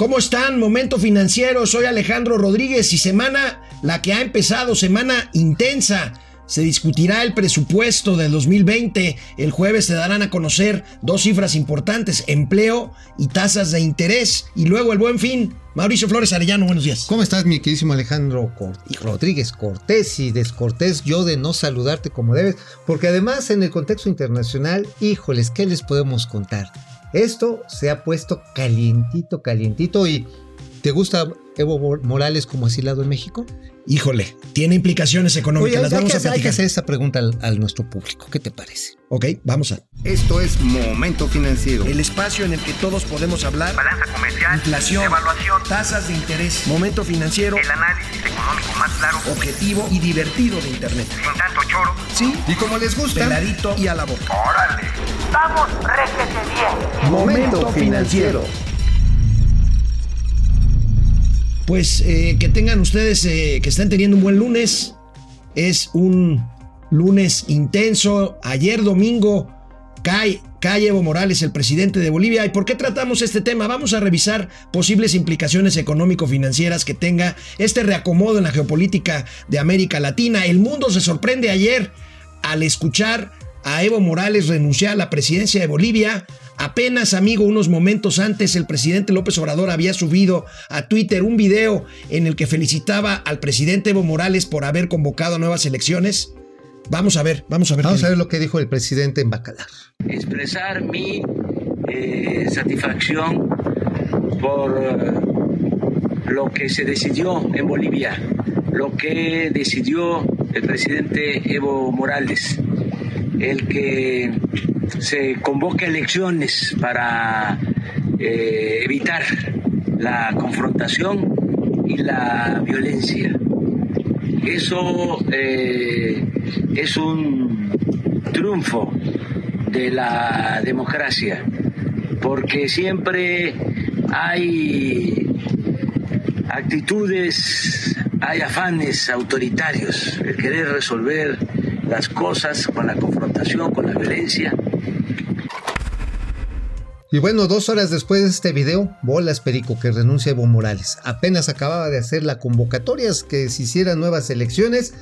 ¿Cómo están? Momento financiero, soy Alejandro Rodríguez y semana, la que ha empezado, semana intensa. Se discutirá el presupuesto del 2020. El jueves se darán a conocer dos cifras importantes, empleo y tasas de interés. Y luego el buen fin. Mauricio Flores Arellano, buenos días. ¿Cómo estás, mi queridísimo Alejandro Rodríguez Cortés y descortés yo de no saludarte como debes? Porque además en el contexto internacional, híjoles, ¿qué les podemos contar? Esto se ha puesto calientito, calientito y ¿te gusta Evo Morales como asilado en México? Híjole, tiene implicaciones económicas. Las vamos a platicar. Hay que hacer esta pregunta al, nuestro público. ¿Qué te parece? Ok, vamos a. Esto es Momento Financiero. El espacio en el que todos podemos hablar. Balanza comercial. Inflación. Evaluación. Tasas de interés. Momento Financiero. El análisis económico más claro. Objetivo y divertido de Internet. Sin tanto choro. Sí. Y como les gusta. Peladito y a la boca. ¡Órale! ¡Vamos, réjete bien! Momento Financiero. Pues eh, que tengan ustedes, eh, que estén teniendo un buen lunes. Es un lunes intenso. Ayer domingo cae, cae Evo Morales, el presidente de Bolivia. ¿Y por qué tratamos este tema? Vamos a revisar posibles implicaciones económico-financieras que tenga este reacomodo en la geopolítica de América Latina. El mundo se sorprende ayer al escuchar a Evo Morales renunciar a la presidencia de Bolivia. Apenas, amigo, unos momentos antes, el presidente López Obrador había subido a Twitter un video en el que felicitaba al presidente Evo Morales por haber convocado nuevas elecciones. Vamos a ver, vamos a ver. Vamos a ver lo que dijo el presidente en Bacalar. Expresar mi eh, satisfacción por eh, lo que se decidió en Bolivia, lo que decidió el presidente Evo Morales el que se convoque elecciones para eh, evitar la confrontación y la violencia. Eso eh, es un triunfo de la democracia, porque siempre hay actitudes, hay afanes autoritarios, el querer resolver las cosas con la confrontación, con la violencia. Y bueno, dos horas después de este video, Bolas Perico que renuncia Evo Morales. Apenas acababa de hacer la convocatoria que se hicieran nuevas elecciones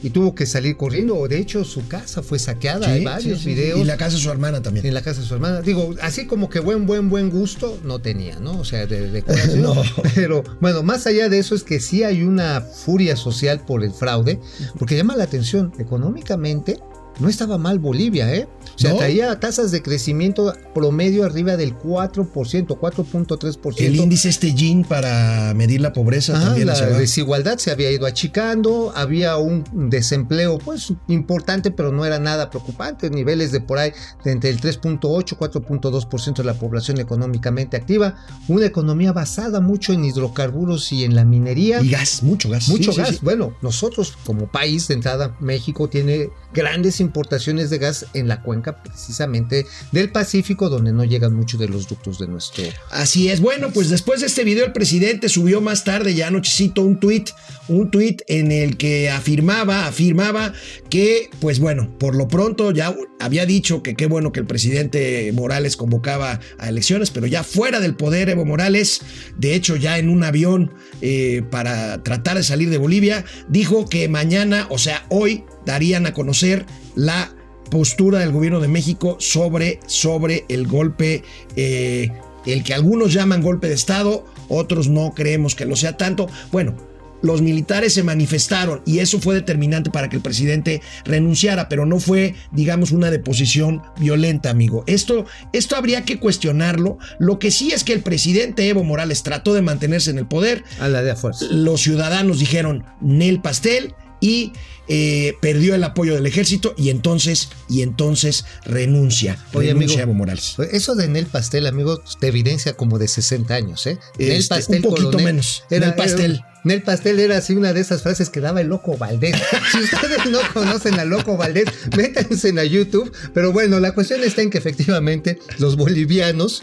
y tuvo que salir corriendo. De hecho, su casa fue saqueada. Hay varios videos. Y la casa de su hermana también. En la casa de su hermana. Digo, así como que buen, buen, buen gusto no tenía, ¿no? O sea, de, de no. Pero bueno, más allá de eso es que sí hay una furia social por el fraude, porque llama la atención económicamente no estaba mal Bolivia, ¿eh? O sea, traía tasas de crecimiento promedio arriba del 4%, 4.3%. El índice este GIN para medir la pobreza también. La desigualdad se había ido achicando, había un desempleo pues importante, pero no era nada preocupante, niveles de por ahí de entre el 3.8, 4.2% de la población económicamente activa, una economía basada mucho en hidrocarburos y en la minería. Y gas, mucho gas. Mucho gas. Bueno, nosotros como país de entrada, México tiene grandes importaciones de gas en la cuenca precisamente del Pacífico, donde no llegan muchos de los ductos de nuestro. Así es. Bueno, pues después de este video, el presidente subió más tarde, ya anochecito, un tuit, un tuit en el que afirmaba, afirmaba que, pues bueno, por lo pronto ya había dicho que qué bueno que el presidente Morales convocaba a elecciones, pero ya fuera del poder, Evo Morales, de hecho, ya en un avión eh, para tratar de salir de Bolivia, dijo que mañana, o sea, hoy, darían a conocer la postura del gobierno de México sobre, sobre el golpe, eh, el que algunos llaman golpe de Estado, otros no creemos que lo sea tanto. Bueno, los militares se manifestaron y eso fue determinante para que el presidente renunciara, pero no fue, digamos, una deposición violenta, amigo. Esto, esto habría que cuestionarlo. Lo que sí es que el presidente Evo Morales trató de mantenerse en el poder. A la de fuerza. Los ciudadanos dijeron, Nel Pastel, y eh, perdió el apoyo del ejército y entonces, y entonces renuncia. Oye, renuncia amigo, Evo Morales. Eso de Nel Pastel, amigo, te evidencia como de 60 años, ¿eh? Nel Este, Pastel, un poquito coronel, menos. Nel Pastel. Era, Nel Pastel era así una de esas frases que daba el Loco Valdés. si ustedes no conocen al Loco Valdés, métanse a YouTube. Pero bueno, la cuestión está en que efectivamente los bolivianos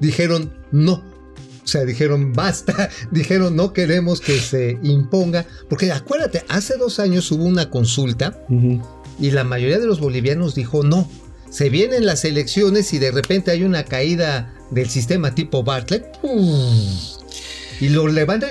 dijeron no. O sea, dijeron basta, dijeron no queremos que se imponga, porque acuérdate, hace dos años hubo una consulta uh -huh. y la mayoría de los bolivianos dijo no. Se vienen las elecciones y de repente hay una caída del sistema tipo Bartlett. Y lo levantan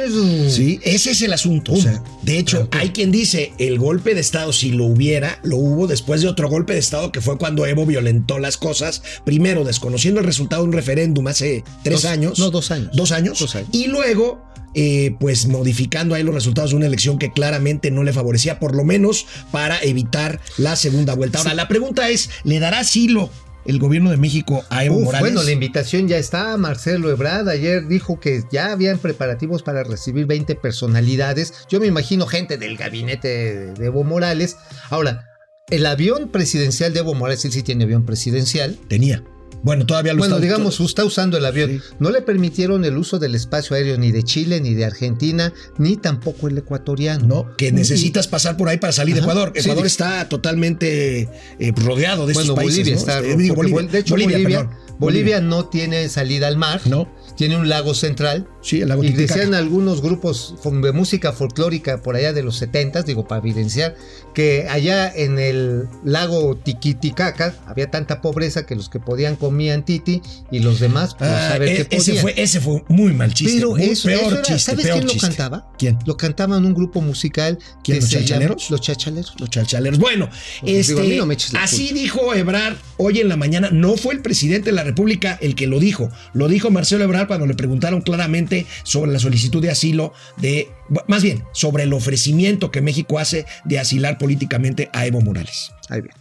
Sí, ese es el asunto. o sea, de hecho, hay quien dice el golpe de Estado, si lo hubiera, lo hubo después de otro golpe de Estado que fue cuando Evo violentó las cosas. Primero, desconociendo el resultado de un referéndum hace tres Dos- años. no, dos años. Dos años. Dos años. Y luego, eh, pues modificando ahí los resultados de una elección que claramente no le favorecía, por lo menos para evitar la segunda vuelta. Ahora, la pregunta es: ¿le dará asilo el gobierno de México a Evo Uf, Morales? bueno, la invitación ya está. Marcelo Ebrard ayer dijo que ya habían preparativos para recibir 20 personalidades. Yo me imagino gente del gabinete de, de Evo Morales. Ahora, el avión presidencial de Evo Morales, él sí tiene avión presidencial. Tenía. Bueno, todavía lo Bueno, está- digamos, está usando el avión. Sí. No le permitieron el uso del espacio aéreo ni de Chile, ni de Argentina, ni tampoco el ecuatoriano. ¿no? Que necesitas pasar por ahí para salir de Ajá, Ecuador. sí, Ecuador de- está totalmente eh, rodeado de Bueno, estos países. Bolivia ¿no? está. Este, digo, Bolivia. de hecho, Bolivia, Bolivia, Bolivia, no tiene salida al mar. No. Tiene un lago central. Sí, el lago Y Titicaca. decían algunos grupos de música folclórica por allá de los 70, digo, para evidenciar, que allá en el lago Tiquiticaca había tanta pobreza que los que podían comían titi y los demás, pues Ah, a ver e- qué ese, podían. fue, ese fue muy mal chiste. Pero muy eso, peor eso era- chiste. ¿sabes peor quién lo chiste. cantaba? ¿Quién? Lo cantaban un grupo musical ¿Quién, que los se llama- chachaleros? Los chachaleros. Los chalchaleros. Bueno, Pues digo, a mí este, no me eches la así dijo Ebrard hoy en la mañana. No fue el presidente de la República el que lo dijo. Lo dijo Marcelo Ebrard cuando le preguntaron claramente sobre la solicitud de asilo de, más bien, sobre el ofrecimiento que México hace de asilar políticamente a Evo Morales. Ahí bien.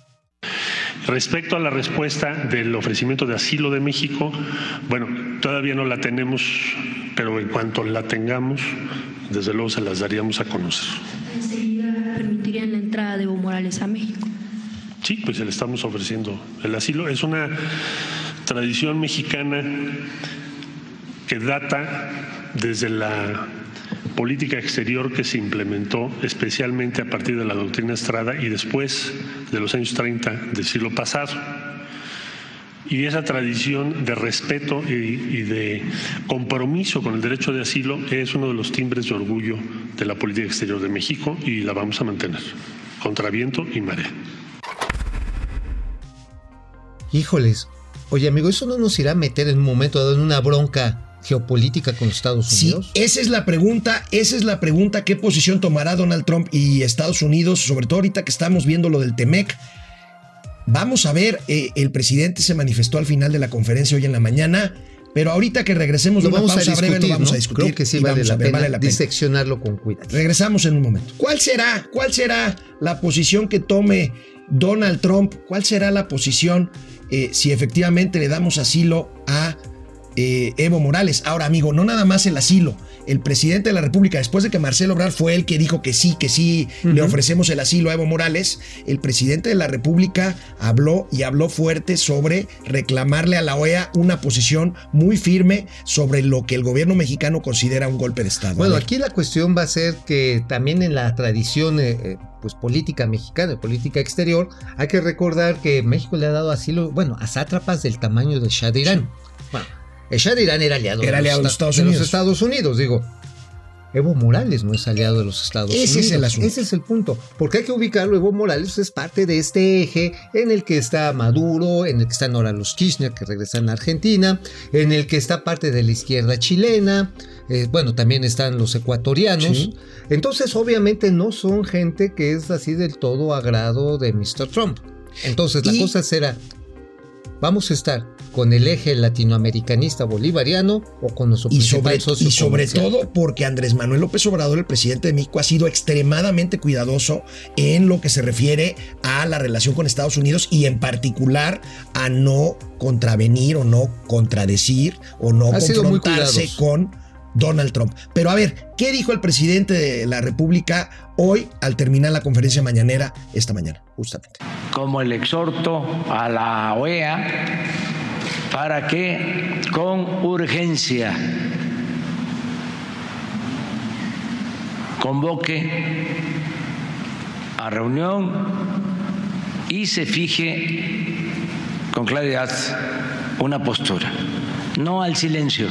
Respecto a la respuesta del ofrecimiento de asilo de México, bueno, todavía no la tenemos, pero en cuanto la tengamos, desde luego se las daríamos a conocer. Enseguida permitirían la entrada de Evo Morales a México. Sí, pues le estamos ofreciendo el asilo. Es una tradición mexicana que data desde la política exterior que se implementó especialmente a partir de la doctrina Estrada y después de los años 30 del siglo pasado. Y esa tradición de respeto y, y de compromiso con el derecho de asilo es uno de los timbres de orgullo de la política exterior de México y la vamos a mantener, contra viento y marea. Híjoles. Oye, amigo, ¿eso no nos irá a meter en un momento dado en una bronca geopolítica con Estados Sí, Unidos? esa es la pregunta, esa es la pregunta, ¿qué posición tomará Donald Trump y Estados Unidos, sobre todo ahorita que estamos viendo lo del TEMEC? Vamos a ver, eh, el presidente se manifestó al final de la conferencia hoy en la mañana, pero ahorita que regresemos lo de una vamos a discutir, breve lo vamos ¿no? a discutir. Creo que sí vale la, ver, pena vale la pena. diseccionarlo con cuidado. Regresamos en un momento. ¿Cuál será, cuál será la posición que tome Donald Trump? ¿Cuál será la posición eh, si efectivamente le damos asilo a eh, Evo Morales? Ahora, amigo, no nada más el asilo. El presidente de la República, después de que Marcelo Obrador fue el que dijo que sí, que sí le ofrecemos el asilo a Evo Morales, el presidente de la República habló y habló fuerte sobre reclamarle a la OEA una posición muy firme sobre lo que el gobierno mexicano considera un golpe de Estado. Bueno, aquí la cuestión va a ser que también en la tradición eh, eh, pues política mexicana, política exterior, hay que recordar que México le ha dado asilo, bueno, a sátrapas del tamaño de Shah de Irán. Bueno, de Irán era aliado, Era de, aliado los, Estados de los Unidos. Estados Unidos, digo. Evo Morales no es aliado de los Estados Ese Unidos. es el asunto. Ese es el punto. Porque hay que ubicarlo. Evo Morales es parte de este eje en el que está Maduro, en el que están ahora los Kirchner que regresan a Argentina, en el que está parte de la izquierda chilena. eh, bueno, también están los ecuatorianos. Sí. Entonces, obviamente, no son gente que es así del todo agrado de Mr. Trump. Entonces, la Y- cosa será: ¿vamos a estar con el eje latinoamericanista bolivariano o con nuestro y sobre, socio y sobre todo porque Andrés Manuel López Obrador, el presidente de México, ha sido extremadamente cuidadoso en lo que se refiere a la relación con Estados Unidos y en particular a no contravenir o no contradecir o no Ha confrontarse con Donald Trump. Pero a ver, ¿qué dijo el presidente de la República hoy al terminar la conferencia mañanera esta mañana, justamente? como el exhorto a la OEA para que con urgencia convoque a reunión y se fije con claridad una postura, no al silencio.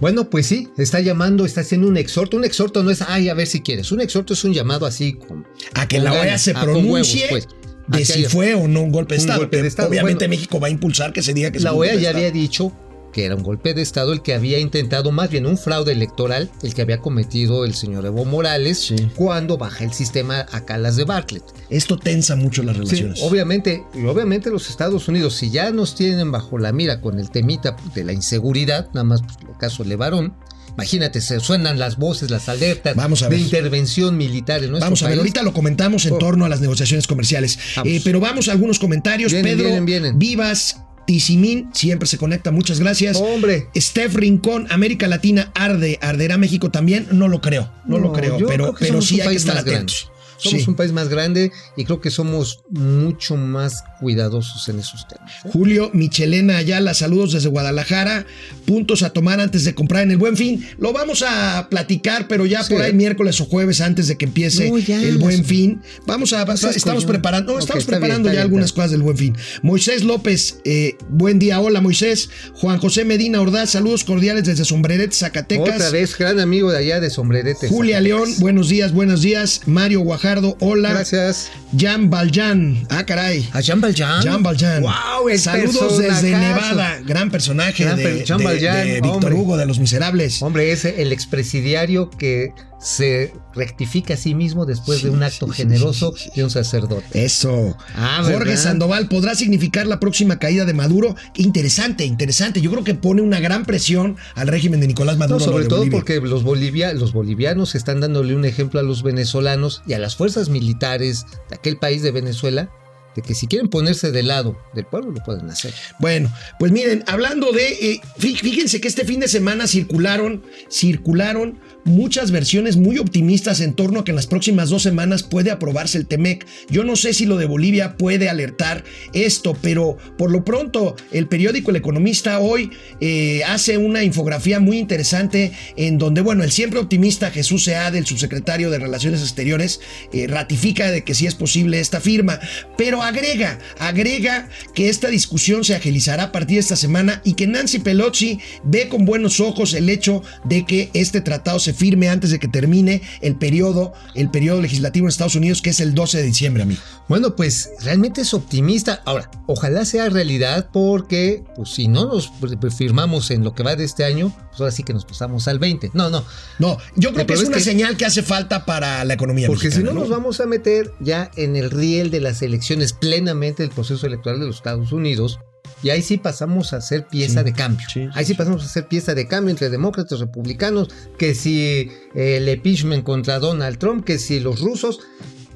Bueno, pues sí, está llamando, está haciendo un exhorto. Un exhorto no es, ay, a ver si quieres. Un exhorto es un llamado así con, A que la OEA se pronuncie huevos, pues. De si fue o no un golpe de un Estado. golpe de Estado. Obviamente Bueno, México va a impulsar que se diga que es La un golpe OEA ya había dicho que era un golpe de Estado el que había intentado, más bien un fraude electoral, el que había cometido el señor Evo Morales Sí. cuando baja el sistema a calas de Bartlett. Esto tensa mucho las Sí, relaciones. obviamente, y obviamente los Estados Unidos, si ya nos tienen bajo la mira con el temita de la inseguridad, nada más pues, el caso Levarón, imagínate, se suenan las voces, las alertas Vamos a de ver. intervención militar en nuestro Vamos a ver, país. ahorita lo comentamos en Oh. torno a las negociaciones comerciales. Eh, pero vamos a algunos comentarios. Vienen, Pedro vienen, vienen. Vivas, Tizimín, siempre se conecta, muchas gracias. Hombre, Steph Rincón, América Latina arde, arderá México también, no lo creo, no, lo creo, pero, creo pero sí hay que estar atentos. grande. Somos Sí. un país más grande y creo que somos mucho más cuidadosos en esos temas. ¿eh? Julio Michelena Ayala, saludos desde Guadalajara. Puntos a tomar antes de comprar en el Buen Fin. Lo vamos a platicar, pero ya Sí. por ahí miércoles o jueves antes de que empiece No, ya, el Buen Fin. Vamos a estamos preparando, no, estamos bien, preparando ya bien, algunas cosas del Buen Fin. Moisés López, eh, buen día, hola Moisés. Juan José Medina Ordaz, saludos cordiales desde Sombreret, Zacatecas. Otra vez, gran amigo de allá de Sombrerete. Julia León, buenos días, buenos días. Mario Guajardo, hola. Gracias. Jan Valjan, ah caray. A Jean Valjean. Jan Valjean. Wow, Saludos desde. Nevada. Gran personaje Gran de, per- Jean de- Valjean, de Víctor. Hugo de Los Miserables. Hombre, es el expresidiario que se rectifica a sí mismo después de un acto sí, generoso sí, de un sacerdote. Eso. Ah, Jorge. Sandoval, ¿podrá significar la próxima caída de Maduro? Interesante, interesante. Yo creo que pone una gran presión al régimen de Nicolás Maduro. No, sobre todo Bolivia. porque los, bolivia- los bolivianos están dándole un ejemplo a los venezolanos y a las fuerzas militares de aquel país de Venezuela de que si quieren ponerse del lado del pueblo lo pueden hacer. Bueno, pues miren, hablando de, eh, fí- fíjense que este fin de semana circularon, circularon muchas versiones muy optimistas en torno a que en las próximas dos semanas puede aprobarse el TEMEC. Yo no sé si lo de Bolivia puede alertar esto, pero por lo pronto el periódico El Economista hoy eh, hace una infografía muy interesante en donde, bueno, el siempre optimista Jesús Seade, el subsecretario de Relaciones Exteriores, eh, ratifica de que sí es posible esta firma, pero agrega, agrega que esta discusión se agilizará a partir de esta semana y que Nancy Pelosi ve con buenos ojos el hecho de que este tratado se firme antes de que termine el periodo, el legislativo en Estados Unidos, que es el 12 de diciembre, amigo. Bueno, pues realmente es optimista. Ahora, ojalá sea realidad porque pues, si no nos firmamos en lo que va de este año, pues ahora sí que nos pasamos al 20. No, no. No, yo creo que es una que- señal que hace falta para la economía Porque si no nos vamos a meter ya en el riel de las elecciones plenamente del proceso electoral de los Estados Unidos. Y ahí sí pasamos a ser pieza Sí, de cambio. sí, sí, ahí sí pasamos a ser pieza de cambio entre demócratas, republicanos, que si eh, el impeachment contra Donald Trump, que si los rusos.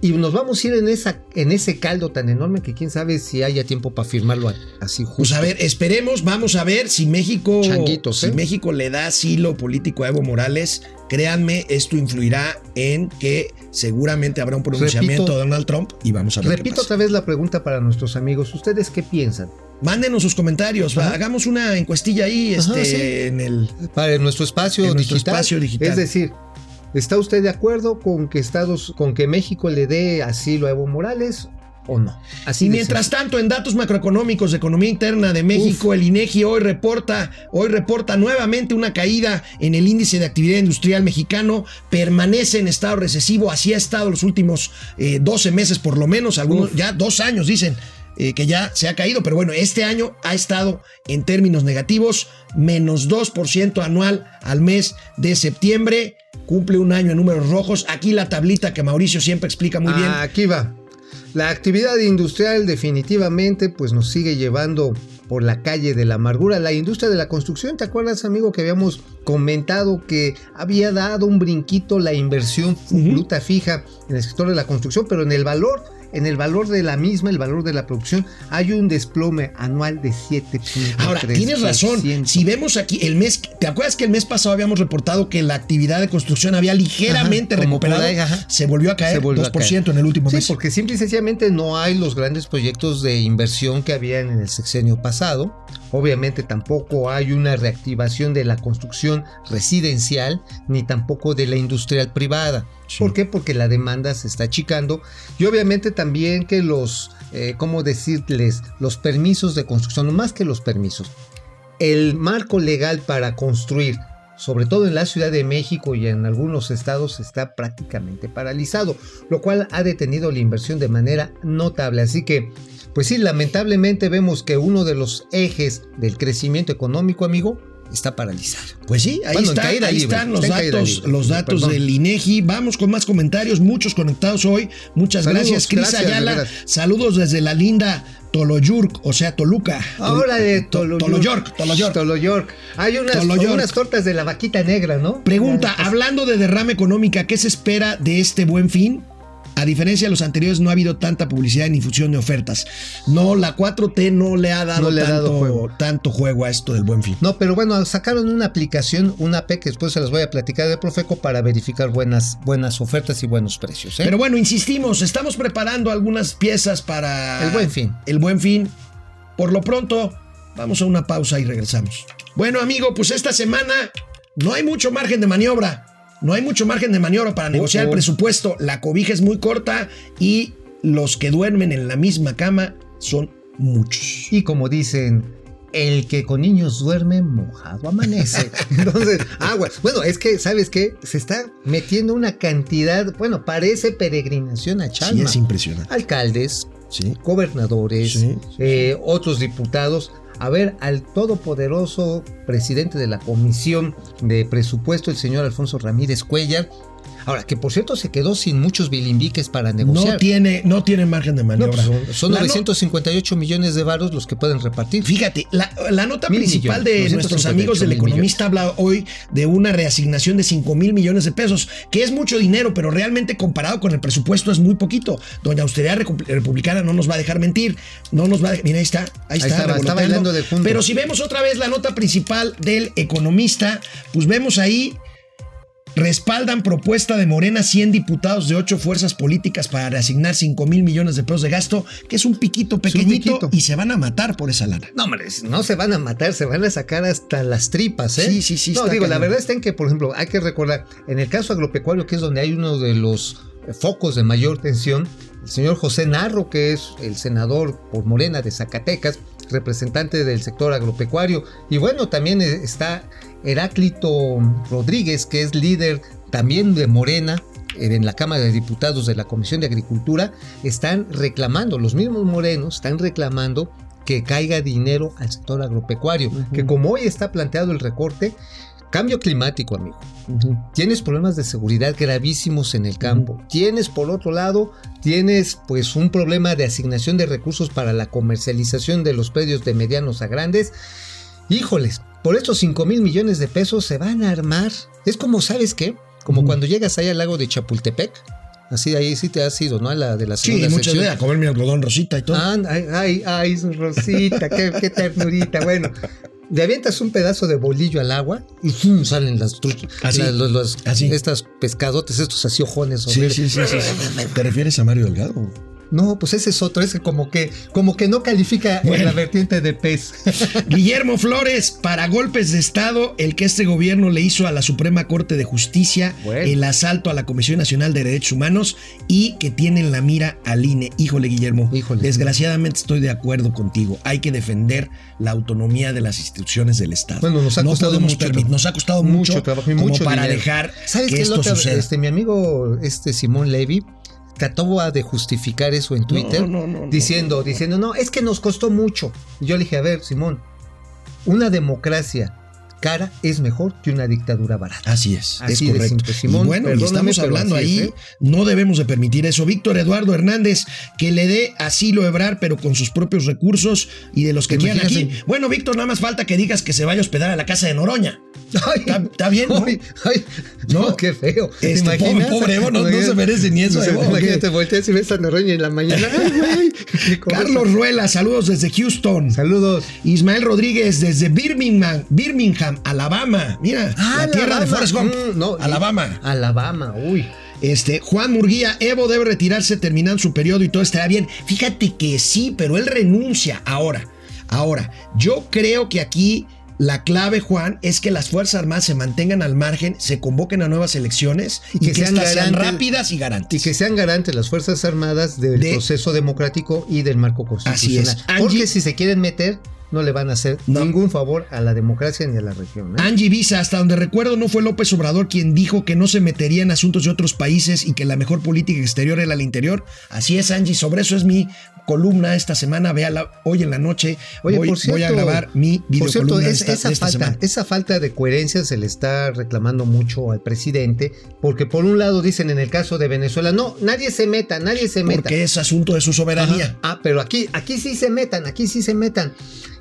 Y nos vamos a ir en, esa, en ese caldo tan enorme que quién sabe si haya tiempo para firmarlo así justo. Pues a ver, esperemos, vamos a ver si México, Changuitos, si ¿eh? México le da asilo político a Evo Morales. Créanme, esto influirá en que seguramente habrá un pronunciamiento Repito- de Donald Trump y vamos a ver. qué Repito pasa. otra vez la pregunta para nuestros amigos. ¿Ustedes qué piensan? Mándenos sus comentarios, Ajá. hagamos una encuestilla ahí, Ajá, este, sí. en el. Para nuestro espacio En nuestro espacio digital. Es decir, ¿está usted de acuerdo con que Estados, con que México le dé asilo a Evo Morales o no? Así Y mientras tanto, en datos macroeconómicos de economía interna de México, el INEGI hoy reporta, hoy reporta nuevamente una caída en el índice de actividad industrial mexicano, permanece en estado recesivo, así ha estado los últimos eh, 12 meses por lo menos, algunos ya dos años dicen. Eh, que ya se ha caído, pero bueno, este año ha estado en términos negativos, menos 2% anual al mes de septiembre, cumple un año en números rojos. Aquí la tablita que Mauricio siempre explica muy bien. Aquí va. La actividad industrial definitivamente pues nos sigue llevando por la calle de la amargura. La industria de la construcción, ¿te acuerdas amigo que habíamos comentado que había dado un brinquito la inversión bruta fija en el sector de la construcción, pero en el valor en el valor de la misma, el valor de la producción, hay un desplome anual de 7.3%. Ahora, tienes razón. Si vemos aquí el mes, ¿te acuerdas que el mes pasado habíamos reportado que la actividad de construcción había ligeramente Ajá, recuperado? ahí. Se volvió a caer volvió a 2% caer. en el último Sí, mes. porque simple y sencillamente no hay los grandes proyectos de inversión que habían en el sexenio pasado. Obviamente tampoco hay una reactivación de la construcción residencial ni tampoco de la industrial privada. ¿Por qué? Porque la demanda se está achicando y obviamente también que los, eh, ¿cómo decirles? Los permisos de construcción, no más que los permisos, el marco legal para construir sobre todo en la Ciudad de México y en algunos estados, está prácticamente paralizado, lo cual ha detenido la inversión de manera notable. Así que, pues sí, lamentablemente vemos que uno de los ejes del crecimiento económico, amigo, está paralizado. Pues sí, ahí, Bueno, está, ahí libre, están los datos, los datos Perdón. del INEGI. Vamos con más comentarios, muchos conectados hoy. Muchas Saludos, gracias, Cris Ayala. Saludos desde la linda Toloyurk, o sea, Toluca. Ahora de To- Toloyork. Toloyork, Toloyork. Hay unas, Toloyork. unas tortas de la vaquita negra, ¿no? Pregunta, hablando de derrama económica, ¿qué se espera de este buen fin? A diferencia de los anteriores, no ha habido tanta publicidad ni difusión de ofertas. No, la 4T no le ha dado, No le ha tanto, dado juego. tanto juego a esto del buen fin. No, pero bueno, sacaron una aplicación, una app que después se las voy a platicar de Profeco para verificar buenas, buenas ofertas y buenos precios. ¿eh? Pero bueno, insistimos, estamos preparando algunas piezas para El Buen Fin. El buen fin. Por lo pronto, vamos a una pausa y regresamos. Bueno, amigo, pues esta semana no hay mucho margen de maniobra. No hay mucho margen de maniobra para negociar el presupuesto. La cobija es muy corta y los que duermen en la misma cama son muchos. Y como dicen, el que con niños duerme, mojado amanece. Entonces, aguas. Bueno, es que, ¿sabes qué? Se está metiendo una cantidad, bueno, parece peregrinación a Sí, Chalma. es impresionante. Alcaldes, Sí. gobernadores, Sí, sí, eh, otros diputados, a ver al todopoderoso presidente de la Comisión de Presupuesto, el señor Alfonso Ramírez Cuellar. Ahora, que por cierto se quedó sin muchos bilimbiques para negociar. No tiene, no tiene margen de No, maniobra. pues son, son La no- 958 millones de varos los que pueden repartir. Fíjate, la, la nota Mil principal millones, de nuestros 258 amigos del economista habla hoy de una reasignación de 5 mil millones de pesos, que es mucho dinero, pero realmente comparado con el presupuesto es muy poquito. Doña Austeridad Republicana no nos va a dejar mentir, no nos va a mira, ahí está, ahí, está, está, está bailando de junto. Pero si vemos otra vez la nota principal del economista, pues vemos ahí respaldan propuesta de Morena 100 diputados de 8 fuerzas políticas para reasignar 5 mil millones de pesos de gasto, que es un piquito un pequeñito piquito. y se van a matar por esa lana. No, hombre, no se van a matar, se van a sacar hasta las tripas, ¿eh? Sí, sí, sí, No, digo, la verdad está en que, por ejemplo, hay que recordar, en el caso agropecuario, que es donde hay uno de los focos de mayor tensión, el señor José Narro, que es el senador por Morena de Zacatecas, representante del sector agropecuario, y bueno, también eh, está Heráclito Rodríguez, que es líder también de Morena, en la Cámara de Diputados de la Comisión de Agricultura, están reclamando, los mismos morenos están reclamando que caiga dinero al sector agropecuario, que como hoy está planteado el recorte, cambio climático, amigo. Tienes problemas de seguridad gravísimos en el campo. Tienes, por otro lado, tienes pues un problema de asignación de recursos para la comercialización de los predios de medianos a grandes. Híjoles, por estos 5 mil millones de pesos se van a armar. Es como, ¿sabes qué? Como cuando llegas ahí al lago de Chapultepec. Así ahí sí te has ido, ¿no? A la de la Sí, segunda muchas sección. veces a comer mi algodón rosita y todo. Ah, ay, ay, ay, Rosita, qué, qué ternurita. Bueno, le avientas un pedazo de bolillo al agua y ¡fum! salen las truchas. Así, las- los, los- así. Estas pescadotes, estos así ojones. sí, horribles. sí, sí, sí, sí. ¿Te refieres a Mario Delgado? No, pues ese es otro, ese como que, como que no califica en la vertiente de pez. Guillermo Flores, para golpes de Estado, el que este gobierno le hizo a la Suprema Corte de Justicia, Bueno. el asalto a la Comisión Nacional de Derechos Humanos y que tienen la mira al INE. Híjole, Guillermo, Híjole. desgraciadamente estoy de acuerdo contigo. Hay que defender la autonomía de las instituciones del Estado. Bueno, nos ha no costado mucho nos ha costado Mucho mucho, trabajo y como mucho para dinero. dejar ¿Sabes que qué? esto otra- suceda. Este, mi amigo este Simón Levy trató de justificar eso en Twitter no, no, no, diciendo, diciendo, no, es que nos costó mucho. Yo le dije, a ver, Simón, una democracia cara es mejor que una dictadura barata. Así es, Así es de correcto. simple, Simón, y bueno, y estamos hablando ahí, ¿eh? no debemos de permitir eso. Víctor Eduardo Hernández, que le dé asilo a Ebrar, pero con sus propios recursos y de los que ¿Te quieran aquí. Bueno, Víctor, nada más falta que digas que se vaya a hospedar a la casa de Noroña. Está- bien, ¿no? Ay, ay, ¿No? qué feo. ¿Te Este, pobre- pobre Evo, no- no se merece ni eso, No. Imagínate, volteas y ves a Noroña en la mañana. Ay, güey. Carlos Ruela, saludos desde Houston. Saludos. Ismael Rodríguez desde Birmingham, Birmingham, Alabama. Mira, Ah, la tierra de. Forrest Gump. Mm, no, Alabama. Alabama, uy. Este, Juan Murguía, Evo debe retirarse terminando su periodo y todo estará bien. Fíjate que sí, pero él renuncia ahora. Ahora, yo creo que aquí la clave, Juan, es que las Fuerzas Armadas se mantengan al margen, se convoquen a nuevas elecciones y, que, estas sean garantes- rápidas y garantes. Y que sean garantes las Fuerzas Armadas del De- proceso democrático y del marco constitucional. Así es. Angie- Porque si se quieren meter, no le van a hacer No. ningún favor a la democracia ni a la región. ¿eh? Angie Visa, hasta donde recuerdo, no fue López Obrador quien dijo que no se metería en asuntos de otros países y que la mejor política exterior era la interior. Así es, Angie. Sobre eso es mi columna esta semana. Véala hoy en la noche. Oye, voy, por cierto, voy a grabar mi video por cierto, es- esta, esa, esta falta, semana. esa falta de coherencia se le está reclamando mucho al presidente, porque por un lado dicen en el caso de Venezuela, no, nadie se meta, nadie se meta. Porque es asunto de su soberanía. Ajá. Ah, pero aquí, aquí sí se metan, aquí sí se metan.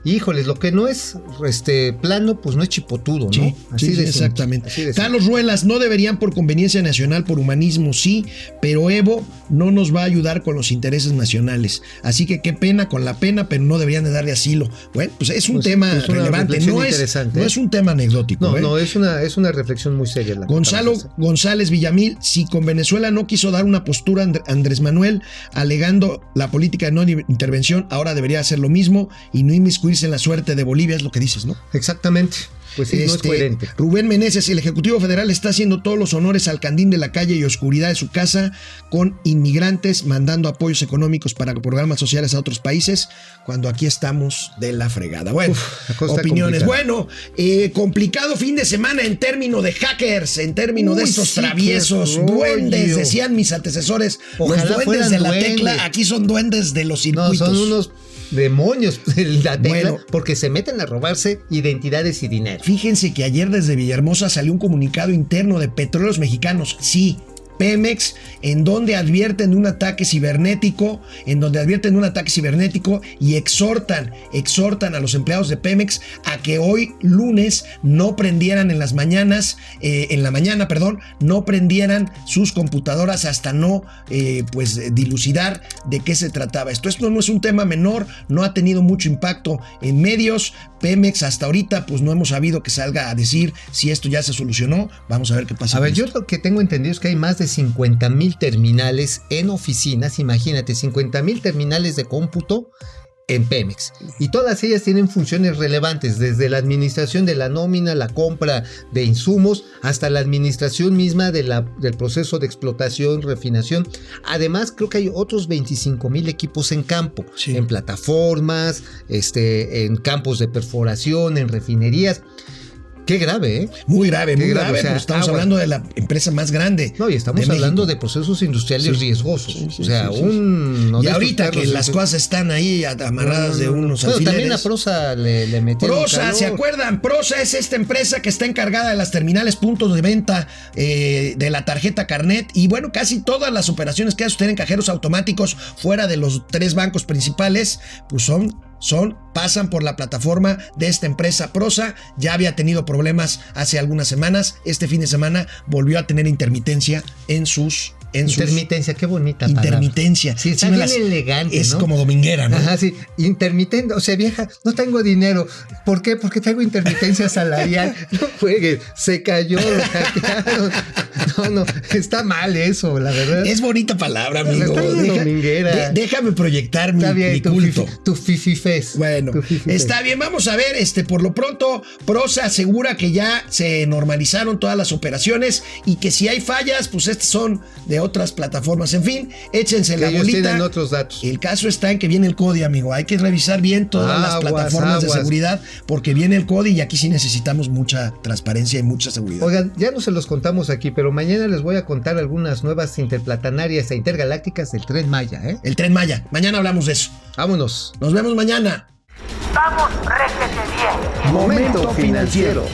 Híjoles, lo que no es este plano, pues no es chipotudo, ¿no? Sí, sí, sí, de exactamente. así de. Carlos Ruelas, no deberían por conveniencia nacional, por humanismo, sí, pero Evo no nos va a ayudar con los intereses nacionales. Así que qué pena con la pena, pero no deberían de darle asilo. Bueno, pues es un Pues, tema es una relevante, no es, interesante, no ¿eh? es un tema anecdótico. No, ¿eh? no, es una, es una reflexión muy seria. La Gonzalo. González Villamil, si con Venezuela no quiso dar una postura And- Andrés Manuel alegando la política de no intervención, ahora debería hacer lo mismo y no inmiscuirse en la suerte de Bolivia, es lo que dices, ¿no? Exactamente. Pues sí, no es Este, coherente. Rubén Meneses, el Ejecutivo Federal está haciendo todos los honores al candín de la calle y oscuridad de su casa con inmigrantes, mandando apoyos económicos para programas sociales a otros países, cuando aquí estamos de la fregada. Bueno, la opiniones. complicada. Bueno, eh, complicado fin de semana en términos de hackers, en términos de estos sí, traviesos, duendes, decían mis antecesores. Ojalá los duendes de la duendes. tecla, aquí son duendes de los No, circuitos. son unos demonios de la tecla Bueno. porque se meten a robarse identidades y dinero. Fíjense que ayer desde Villahermosa salió un comunicado interno de Petróleos Mexicanos, sí, Pemex, en donde advierten de un ataque cibernético, en donde advierten de un ataque cibernético y exhortan, exhortan a los empleados de Pemex a que hoy lunes no prendieran en las mañanas, eh, en la mañana, perdón, no prendieran sus computadoras hasta no, eh, pues, dilucidar de qué se trataba esto. Esto no es un tema menor, no ha tenido mucho impacto en medios. Pemex hasta ahorita, pues no hemos sabido que salga a decir si esto ya se solucionó. Vamos a ver qué pasa. A ver, yo lo que tengo entendido es que hay más de 50 mil terminales en oficinas, imagínate, 50 mil terminales de cómputo en Pemex. Y todas ellas tienen funciones relevantes, desde la administración de la nómina, la compra de insumos, hasta la administración misma de la- del proceso de explotación, refinación. Además, creo que hay otros 25 mil equipos en campo, Sí. en plataformas, este, en campos de perforación, en refinerías. Qué grave, ¿eh? Muy grave, Qué muy grave, grave. o sea, estamos hablando de la empresa más grande. No, y estamos de hablando México. de procesos industriales Sí. riesgosos. Sí, sí, o sea, un. no y ahorita que las cosas están ahí amarradas de unos también alfileres. a Prosa le, le metieron Prosa, calor. ¿se acuerdan? Prosa es esta empresa que está encargada de las terminales puntos de venta eh, de la tarjeta Carnet y bueno, casi todas las operaciones que hace usted en cajeros automáticos fuera de los tres bancos principales, pues son son, pasan por la plataforma de esta empresa Prosa. Ya había tenido problemas hace algunas semanas. Este fin de semana volvió a tener intermitencia en sus. En sus Intermitencia, qué bonita palabra. intermitencia. Sí, está me bien elegante, Es ¿no? como dominguera, ¿no? Ajá, sí. Intermitente, o sea, vieja, no tengo dinero. ¿Por qué? Porque tengo intermitencia salarial. No juegues, se cayó, lo hackearon. No, no, está mal eso, la verdad. Es bonita palabra, amigo. Está bien dominguera. de- déjame proyectar mi, está bien, mi tu, culto. fifi- tu fififes. Bueno, Tu fififes. está bien, vamos a ver, este, por lo pronto, Prosa asegura que ya se normalizaron todas las operaciones y que si hay fallas, pues estas son de otras plataformas. En fin, échense Que la ellos bolita. tienen otros datos. El caso está en que viene el CODI, amigo. Hay que revisar bien todas las Aguas, plataformas de seguridad porque viene el CODI y aquí sí necesitamos mucha transparencia y mucha seguridad. Oigan, ya no se los contamos aquí, pero mañana les voy a contar algunas nuevas interplanetarias e intergalácticas del Tren Maya, ¿eh? El tren Maya. Mañana hablamos de eso. Vámonos. Nos vemos mañana. Vamos, réjete bien. Momento financiero.